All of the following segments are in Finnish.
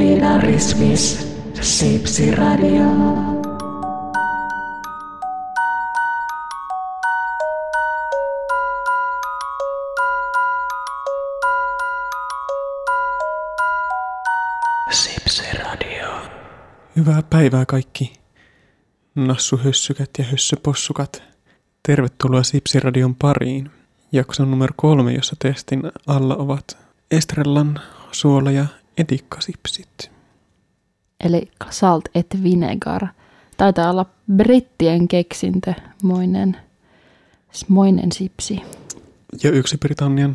Idealismis, Sipsiradio. Sipsiradio. Hyvää päivää kaikki nassuhössykät ja hössöpossukat. Tervetuloa Sipsiradion pariin. Jakson numero kolme, jossa testin alla ovat Estrellan suola ja etikkasipsit. eli salt et vinegar. Taitaa olla brittien keksintö, moinen, moinen sipsi. Ja yksi Britannian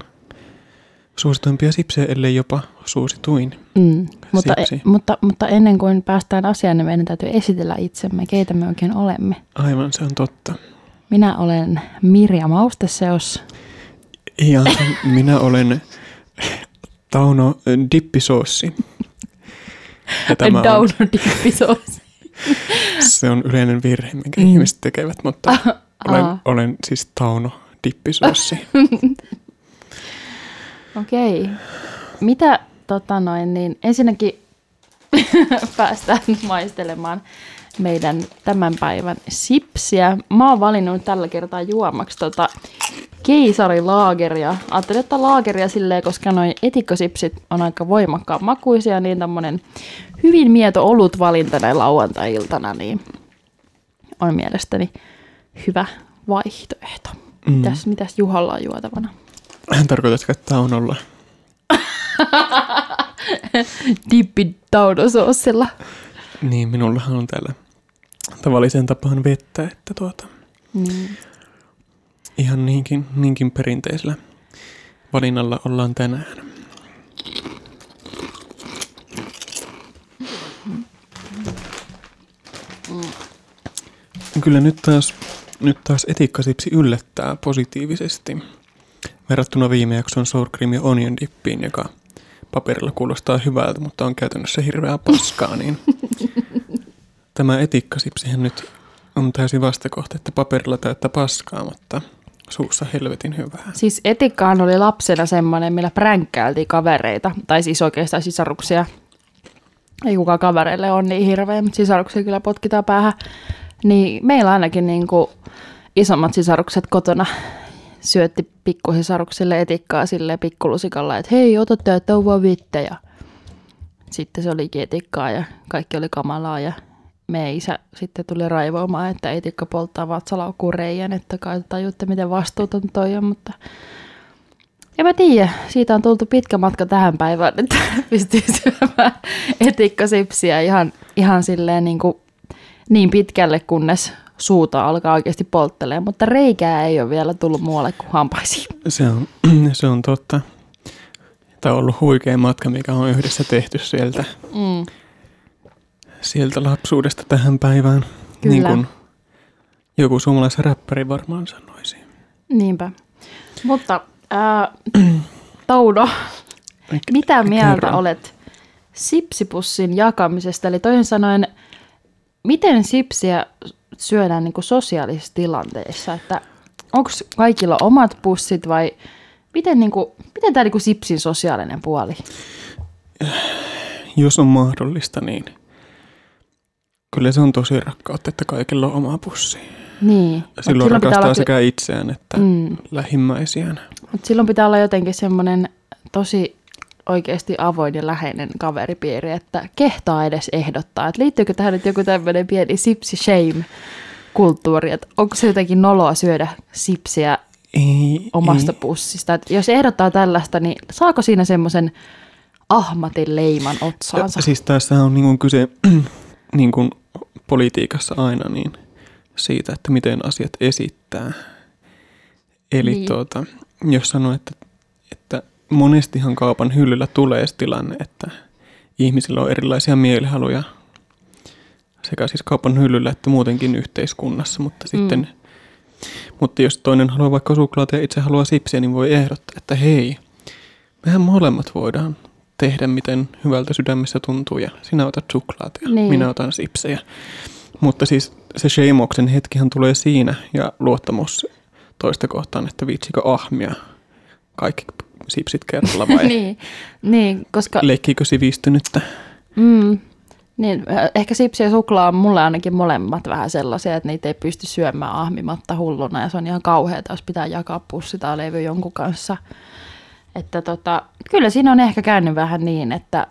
suosituimpia sipsejä, ellei jopa suosituin. Mm. Mutta, e, Sipsi. mutta, mutta ennen kuin päästään asiaan, niin meidän täytyy esitellä itsemme, keitä me oikein olemme. Aivan, se on totta. Minä olen Mirja Mausteseos. Ja minä olen Tauno Dippisoossi. Ja tämä on, Down dippisoos. se on yleinen virhe, minkä Mm. ihmiset tekevät, mutta olen, Aa. olen siis Tauno Dippisoossi. Okei. Mitä tota noin, niin ensinnäkin päästään maistelemaan meidän tämän päivän sipsiä. Mä oon valinnut tällä kertaa juomaksi tota keisarilaageria. Ajattelin ottaa laageria silleen, koska noin etikkosipsit on aika voimakkaan makuisia, niin tämmönen hyvin mieto olut valinta näin lauantai-iltana, niin on mielestäni hyvä vaihtoehto. Mm. Mitäs, mitäs Juhalla on juotavana? Tarkoitatko, että Taunolla? Dippi taudosoosilla. Niin, minullahan on täällä tavalliseen tapaan vettä, että tuota, Niin. ihan niinkin, niinkin perinteisellä valinnalla ollaan tänään. Kyllä nyt taas, nyt taas etikkasipsi yllättää positiivisesti verrattuna viime jakson sour cream ja onion dippiin, joka paperilla kuulostaa hyvältä, mutta on käytännössä hirveää paskaa, niin tämä etikkasipsihän nyt on täysin vastakohta, että paperilla täyttä paskaa, mutta suussa helvetin hyvää. Siis etikkaan oli lapsena semmoinen, millä pränkkäiltiin kavereita, tai siis oikeastaan sisaruksia. Ei kukaan kavereille on niin hirveä, mutta sisaruksia kyllä potkitaan päähän. Niin meillä ainakin niin kuin isommat sisarukset kotona syötti pikkusisaruksille etikkaa sille pikkulusikalla, että hei, ota tää touva vittä. Ja sitten se olikin etikkaa ja kaikki oli kamalaa ja meidän isä sitten tuli raivoamaan, että etikka polttaa vatsalaukkuun reijän, että kai tajutte, miten vastuuton toi on, mutta en mä tiedä, siitä on tultu pitkä matka tähän päivään, että pystyy syömään etikkasipsiä ihan, ihan silleen niin, kuin, niin pitkälle, kunnes suuta alkaa oikeasti polttelemaan, mutta reikää ei ole vielä tullut muualle kuin hampaisiin. Se on, se on totta. Tämä on ollut huikea matka, mikä on yhdessä tehty sieltä, Mm. sieltä lapsuudesta tähän päivään. Kyllä. Niin kuin joku suomalaisen räppäri varmaan sanoisi. Niinpä. Mutta ää, Tauno, mitä mieltä Kerro. olet sipsipussin jakamisesta? Eli toisin sanoen, miten sipsiä syödään niin sosiaalisissa tilanteissa? Että onko kaikilla omat pussit vai miten, niin kuin, miten tämä niin sipsin sosiaalinen puoli? Jos on mahdollista, niin kyllä se on tosi rakkautta, että kaikilla on oma pussi. Niin. mut Silloin pitää rakastaa olla, sekä itseään että Mm. lähimmäisiään. Mut silloin pitää olla jotenkin semmoinen tosi oikeasti avoin ja läheinen kaveripiiri, että kehtaa edes ehdottaa. Et liittyykö tähän nyt joku tämmöinen pieni sipsi shame kulttuuri, että onko se jotenkin noloa syödä sipsiä Ei, omasta ei. pussista. Et jos ehdottaa tällaista, niin saako siinä semmoisen ahmatin leiman otsaansa? Ja, siis tässä on niin kyse niin kuin politiikassa aina niin siitä, että miten asiat esittää. Eli niin. tuota, jos sanoo, että, että monestihan kaupan hyllyllä tulee tilanne, että ihmisillä on erilaisia mielihaluja sekä siis kaupan hyllyllä että muutenkin yhteiskunnassa, mutta sitten Mm. mutta jos toinen haluaa vaikka suklaata ja itse haluaa sipsiä, niin voi ehdottaa, että hei, mehän molemmat voidaan tehdä, miten hyvältä sydämessä tuntuu ja sinä otat suklaata ja Niin. minä otan sipsejä. Mutta siis se sheimoksen hetkihän tulee siinä ja luottamus toista kohtaan, että viitsikö ahmia kaikki sipsit kerralla vai niin, niin, koska leikkiikö sivistynyttä. Mm. Niin, äh, ehkä sipsi ja suklaa on mulle ainakin molemmat vähän sellaisia, että niitä ei pysty syömään ahmimatta hulluna ja se on ihan kauheata, jos pitää jakaa pussi tai levy jonkun kanssa. Että tota, kyllä siinä on ehkä käynyt vähän niin, että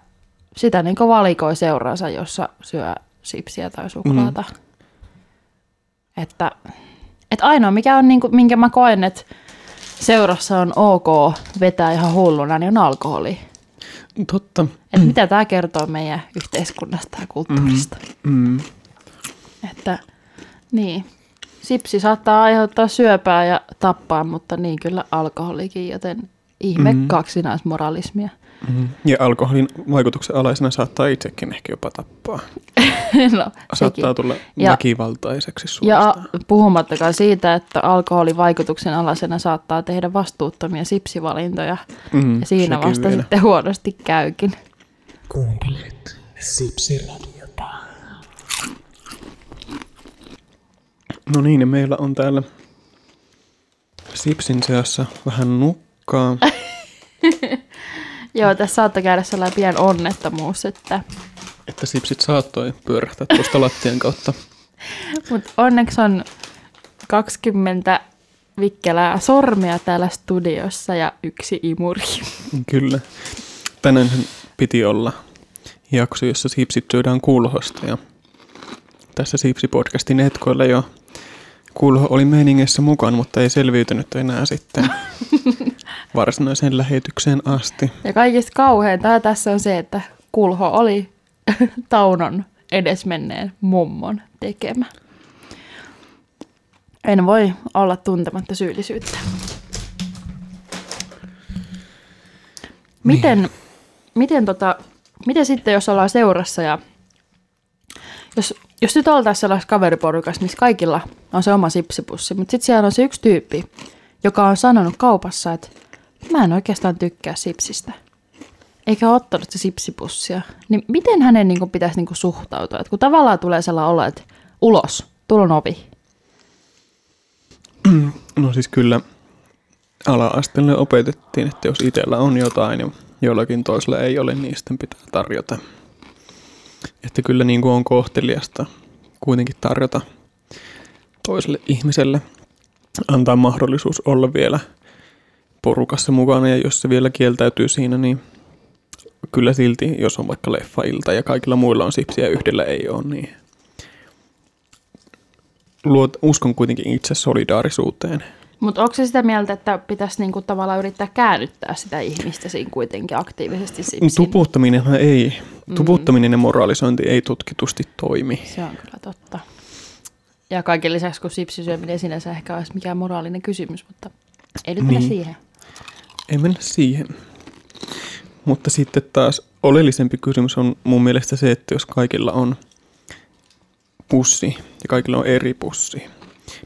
sitä niin valikoi seuraansa, jossa syö sipsiä tai suklaata. Mm. Että, että ainoa, mikä on, niin kuin, minkä mä koen, että seurassa on ok vetää ihan hulluna, niin on alkoholi. Totta. Että mitä tämä kertoo meidän yhteiskunnasta ja kulttuurista. Mm. Että niin, sipsi saattaa aiheuttaa syöpää ja tappaa, mutta niin kyllä alkoholikin, joten ihme Mhm. kaksinaismoralismia. Mm. Ja alkoholin vaikutuksen alaisena saattaa itsekin ehkä jopa tappaa. no, sekin. Saattaa tulla Ja- väkivaltaiseksi Ja suorastaan. puhumattakaan siitä, että alkoholin vaikutuksen alaisena saattaa tehdä vastuuttomia sipsivalintoja. Mm, Ja siinä sekin vasta vielä. sitten huonosti käykin. Kuuntelet Sipsiradiota. No niin, ja meillä on täällä Sipsin seassa vähän nukkaa. Joo, tässä saattaa käydä sellainen pieni onnettomuus, että että Sipsit saattoi pyörähtää tuosta lattian kautta. Mutta onneksi on 20 vikkelää sormia täällä studiossa ja yksi imuri. Kyllä. Tänään piti olla jakso, jossa Sipsit syödään kulhosta. Ja tässä Sipsi-podcastin etkoilla jo kulho oli meiningessä mukaan, mutta ei selviytynyt enää sitten varsinaiseen lähetykseen asti. Ja kaikista kauheinta tässä on se, että kulho oli Taunon edesmenneen mummon tekemä. En voi olla tuntematta syyllisyyttä. Miten, miten, tota, miten sitten, jos ollaan seurassa ja jos, jos nyt oltaisiin sellaisessa kaveriporukassa, missä kaikilla on se oma sipsipussi, mutta sitten siellä on se yksi tyyppi, joka on sanonut kaupassa, että mä en oikeastaan tykkää sipsistä. Eikä ottanut sitä sipsipussia. Niin miten hänen niin kuin, pitäisi niin kuin, suhtautua? Et kun tavallaan tulee sellainen olo, että ulos, tulon ovi. No siis kyllä ala-asteelle opetettiin, että jos itsellä on jotain ja jollakin toisella ei ole, niin sitten pitää tarjota. Että kyllä niin kuin on kohteliasta kuitenkin tarjota toiselle ihmiselle, antaa mahdollisuus olla vielä porukassa mukana ja jos se vielä kieltäytyy siinä, niin kyllä silti, jos on vaikka leffailta ja kaikilla muilla on sipsiä ja yhdellä ei ole, niin luot, uskon kuitenkin itse solidaarisuuteen. Mutta onko se sitä mieltä, että pitäisi niin kuin, tavallaan yrittää käännyttää sitä ihmistä siinä kuitenkin aktiivisesti sipsiin? Tuputtaminen ei, tuputtaminen ja moralisointi ei tutkitusti toimi. Se on kyllä totta. Ja kaiken lisäksi, kun sipsisyöminen sinänsä ehkä olisi mikään moraalinen kysymys, mutta ei nyt mennä Niin. siihen. Ei mennä siihen. Mutta sitten taas oleellisempi kysymys on mun mielestä se, että jos kaikilla on pussi ja kaikilla on eri pussi,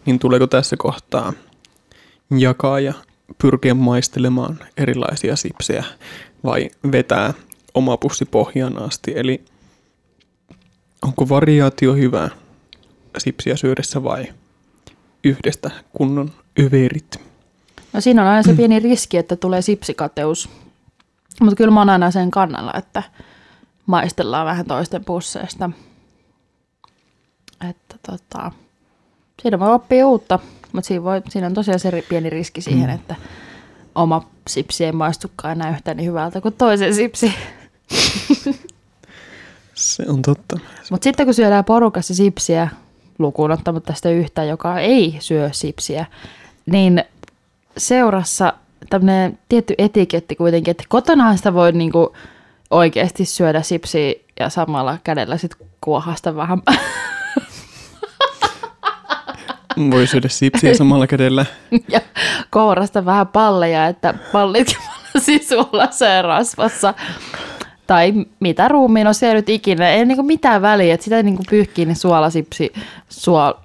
niin tuleeko tässä kohtaa jakaa ja pyrkiä maistelemaan erilaisia sipsejä vai vetää oma pussi pohjaan asti? Eli onko variaatio hyvä sipsiä syödessä vai yhdestä kunnon yverit? No siinä on aina se pieni riski, että tulee sipsikateus. Mutta kyllä mä oon aina sen kannalla, että maistellaan vähän toisten pusseista. Että tota, siinä voi oppia uutta, mutta siinä, voi, siinä on tosiaan se pieni riski siihen, mm. että oma sipsi ei maistukaan enää yhtään niin hyvältä kuin toisen sipsi. Se on totta. Mutta sitten kun syödään porukassa sipsiä, lukuun ottamatta sitä yhtä, joka ei syö sipsiä, niin seurassa tämmöinen tietty etiketti kuitenkin, että kotonahan sitä voi niinku oikeasti syödä sipsiä ja samalla kädellä sitten kuohasta vähän. Voi syödä sipsiä samalla kädellä. ja kourasta vähän palleja, että pallit sisuolassa ja rasvassa. Tai mitä ruumiin on siellä nyt ikinä. Ei niinku mitään väliä, että sitä niinku pyyhkii ne suolasipsi, suo,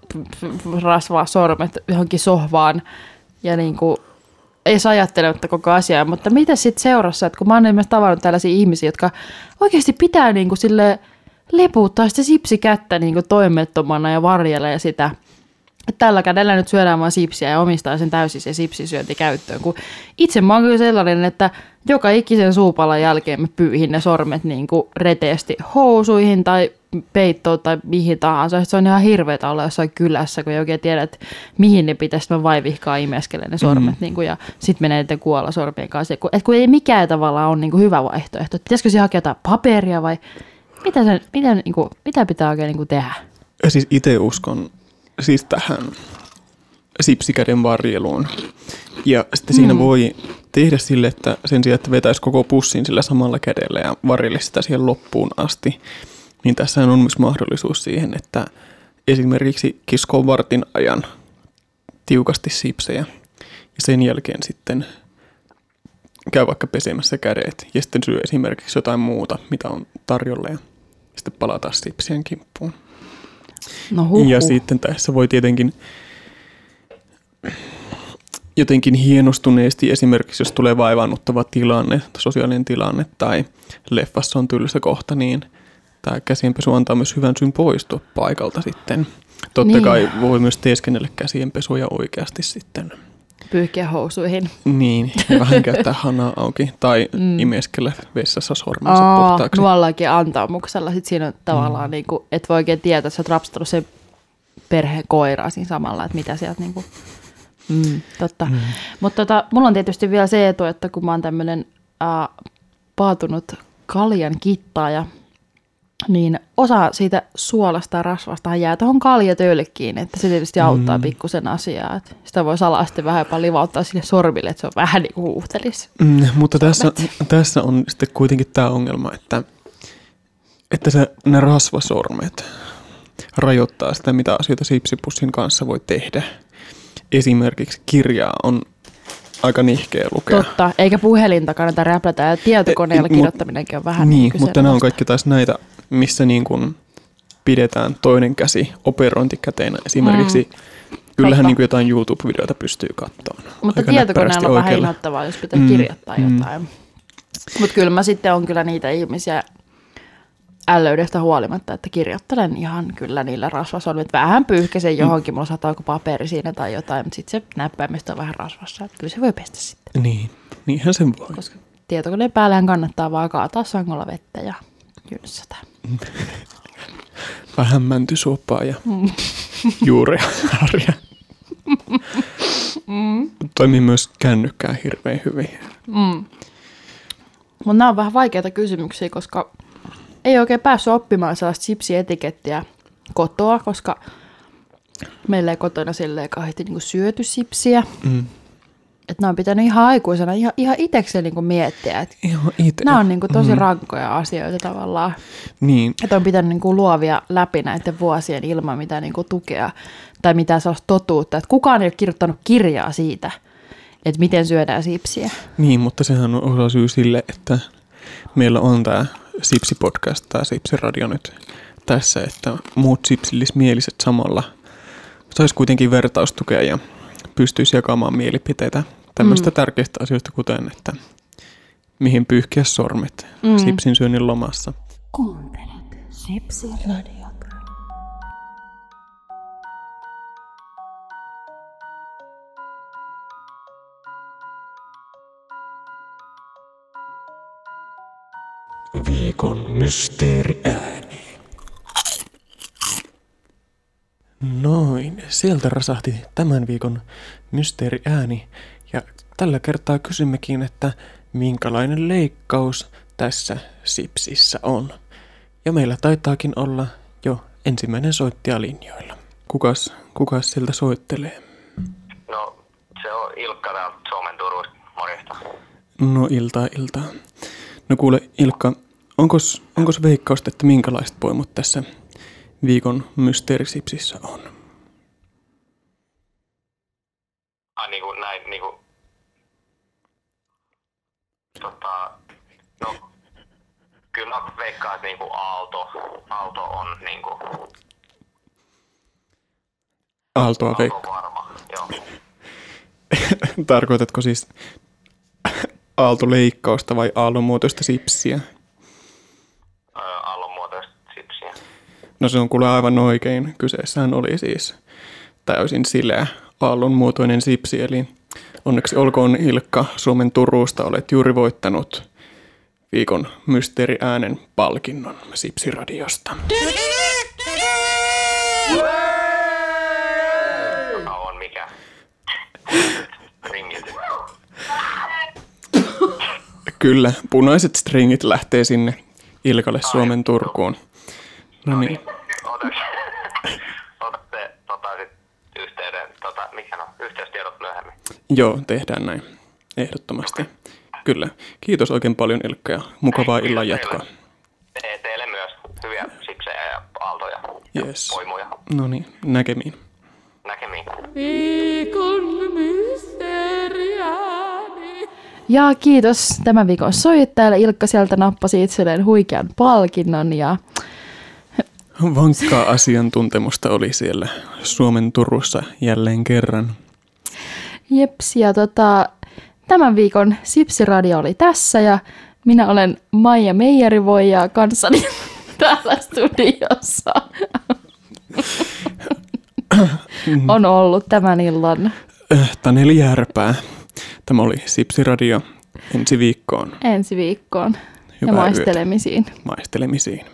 rasvaa sormet johonkin sohvaan. Ja niinku, ei saa ajattelematta koko asiaa. Mutta mitä sitten seurassa, että kun mä oon myös tavannut tällaisia ihmisiä, jotka oikeasti pitää niinku sille leputtaa sitä sipsikättä niinku toimettomana ja varjelee sitä tällä kädellä nyt syödään vaan sipsiä ja omistaa sen täysin se sipsisyönti käyttöön. Kun itse mä oon kyllä sellainen, että joka ikisen suupalan jälkeen mä pyyhin ne sormet niin kuin reteesti housuihin tai peittoon tai mihin tahansa. Se on ihan hirveetä olla jossain kylässä, kun ei oikein tiedä, että mihin ne pitäisi. Mä vaivihkaa imeskelen ne sormet mm. niin kuin, ja sitten menee niiden kuolla sormien kanssa. Kun, et kun ei mikään tavallaan ole niin kuin hyvä vaihtoehto. Pitäisikö se hakea jotain paperia vai mitä, se, mitä, niin kuin, mitä pitää oikein niin kuin tehdä? Ja siis itse uskon siis tähän sipsikäden varjeluun. Ja sitten siinä Mm. voi tehdä sille, että sen sijaan, että vetäisi koko pussin sillä samalla kädellä ja varjelisi sitä siihen loppuun asti, niin tässä on myös mahdollisuus siihen, että esimerkiksi kiskoo vartin ajan tiukasti sipsejä ja sen jälkeen sitten käy vaikka pesemässä kädet ja sitten syö esimerkiksi jotain muuta, mitä on tarjolla ja sitten palata sipsien kimppuun. No huh, Ja sitten tässä voi tietenkin jotenkin hienostuneesti esimerkiksi, jos tulee vaivaannuttava tilanne, sosiaalinen tilanne tai leffassa on tylsä kohta, niin tämä käsienpesu antaa myös hyvän syyn poistua paikalta sitten. Totta Niin. niin. kai voi myös teeskennellä käsienpesuja oikeasti sitten. Pyyhkiä housuihin. Niin, ja vähän käyttää hanaa auki tai Mm. mm. imeskellä vessassa sormensa Aa, puhtaaksi. nuollakin antaumuksella. Sitten siinä on tavallaan, mm. niin kuin, et voi oikein tietää, että sä oot rapstanut sen perheen koiraa siinä samalla, että mitä sieltä niin kuin, mm, totta. Mm. Mutta tota, mulla on tietysti vielä se etu, että kun mä oon tämmöinen äh, paatunut kaljan kittaaja, niin osa siitä suolasta ja rasvasta jää tuohon kaljatölkkiin, että se tietysti auttaa mm. pikkusen asiaa. Että sitä voi salaa sitten vähän jopa livauttaa sinne sormille, että se on vähän niin kuin huuhtelis. Mm, mutta tässä, tässä on sitten kuitenkin tämä ongelma, että, että se, ne rasvasormet rajoittaa sitä, mitä asioita sipsipussin kanssa voi tehdä. Esimerkiksi kirjaa on aika nihkeä lukea. Totta, eikä puhelinta kannata räplätä ja tietokoneella E- kirjoittaminenkin on vähän niin, mutta nämä on kaikki taas näitä, missä niin kuin pidetään toinen käsi operointikäteenä. Esimerkiksi mm. kyllähän Totta. niin kuin jotain YouTube-videota pystyy katsomaan. Mutta aika tietokoneella on vähän inhottavaa, jos pitää Mm, kirjoittaa mm. jotain. Mutta kyllä mä sitten on kyllä niitä ihmisiä ällöydestä huolimatta, että kirjoittelen ihan kyllä niillä rasvasormilla. Vähän pyyhkäsen johonkin, mulla saattaa joku paperi siinä tai jotain, mutta sitten se näppäimistö on vähän rasvassa. Että kyllä se voi pestä sitten, Niin, niinhän sen voi. koska tietokoneen päälleen kannattaa vaan kaataa sangolla vettä ja jynsätä. Vähän mäntysuoppaa ja Mm. juureja harja. Mm. Toimii myös kännykkään hirveän hyvin. Mm. Mutta nämä on vähän vaikeita kysymyksiä, koska ei oikein päässyt oppimaan sellaista sipsietikettiä kotoa, koska meillä ei kotona silleen kauheasti niinku syöty sipsiä. Mm. Että nämä on pitänyt ihan aikuisena ihan, ihan itsekseen niinku miettiä, että itse. nämä on niinku tosi rankkoja asioita tavallaan. Niin, Että on pitänyt niinku luovia läpi näiden vuosien ilman mitään niinku tukea tai mitään sellaista totuutta. Että kukaan ei ole kirjoittanut kirjaa siitä, että miten syödään sipsiä. niin, mutta sehän on osa syy sille, että meillä on tämä Sipsi-podcast, tämä Sipsi-radio nyt tässä, että muut sipsillismieliset samalla saisi kuitenkin vertaustukea ja pystyisi jakamaan mielipiteitä tämmöistä Mm. tärkeistä asioista, kuten että mihin pyyhkiä sormet Mm. sipsin syönnin lomassa. Kuuntelet Sipsiradiota. Viikon mysteeriääni. Noin, sieltä rasahti tämän viikon mysteeriääni. Ja tällä kertaa kysymmekin, että minkälainen leikkaus tässä sipsissä on. Ja meillä taitaakin olla jo ensimmäinen soittaja linjoilla. Kukas, kukas sieltä soittelee? No, se on Ilkka täältä Suomen Turusta. Morjesta. No iltaa, iltaa. No kuule Ilkka, onkos, onkos veikkausta, että minkälaiset poimut tässä viikon mysteerisipsissä on? Ai niinku näin niinku... Tota... No... Kyllä mä veikkaan, että niinku Aalto, Aalto on niinku... Aaltoa Aalto veikka. varma, joo. Tarkoitatko siis aaltoleikkausta vai aallonmuotoista sipsiä? Öö, Aallon muotoista sipsiä. No se on kuule aivan oikein. Kyseessähän oli siis täysin sileä aallon muotoinen sipsi. Eli onneksi olkoon Ilkka Suomen Turusta, olet juuri voittanut viikon mysteeriäänen palkinnon Sipsiradiosta. On mikä? Kyllä, punaiset stringit lähtee sinne Ilkalle Suomen Turkuun. No niin, Ota, otatte tota, sit yhteyden, tota, mikä on, yhteystiedot myöhemmin. joo, tehdään näin. Ehdottomasti. Kyllä. Kiitos oikein paljon Ilkka ja mukavaa illan jatkoa. Te, teille myös hyviä sipsejä ja aaltoja ja Yes. poimuja. No niin, näkemiin. Näkemiin. Ja kiitos tämän viikon soittajalle. Ilkka sieltä nappasi itselleen huikean palkinnon ja Vankkaa asiantuntemusta oli siellä Suomen Turussa jälleen kerran. jeps. Ja tota, tämän viikon Sipsiradio oli tässä ja minä olen Maija Meijerivoija ja kanssani täällä studiossa on ollut tämän illan Äh, Taneli Järpää. Tämä oli Sipsiradio ensi viikkoon. ensi viikkoon ja Hyvää yötä. maistelemisiin. Maistelemisiin.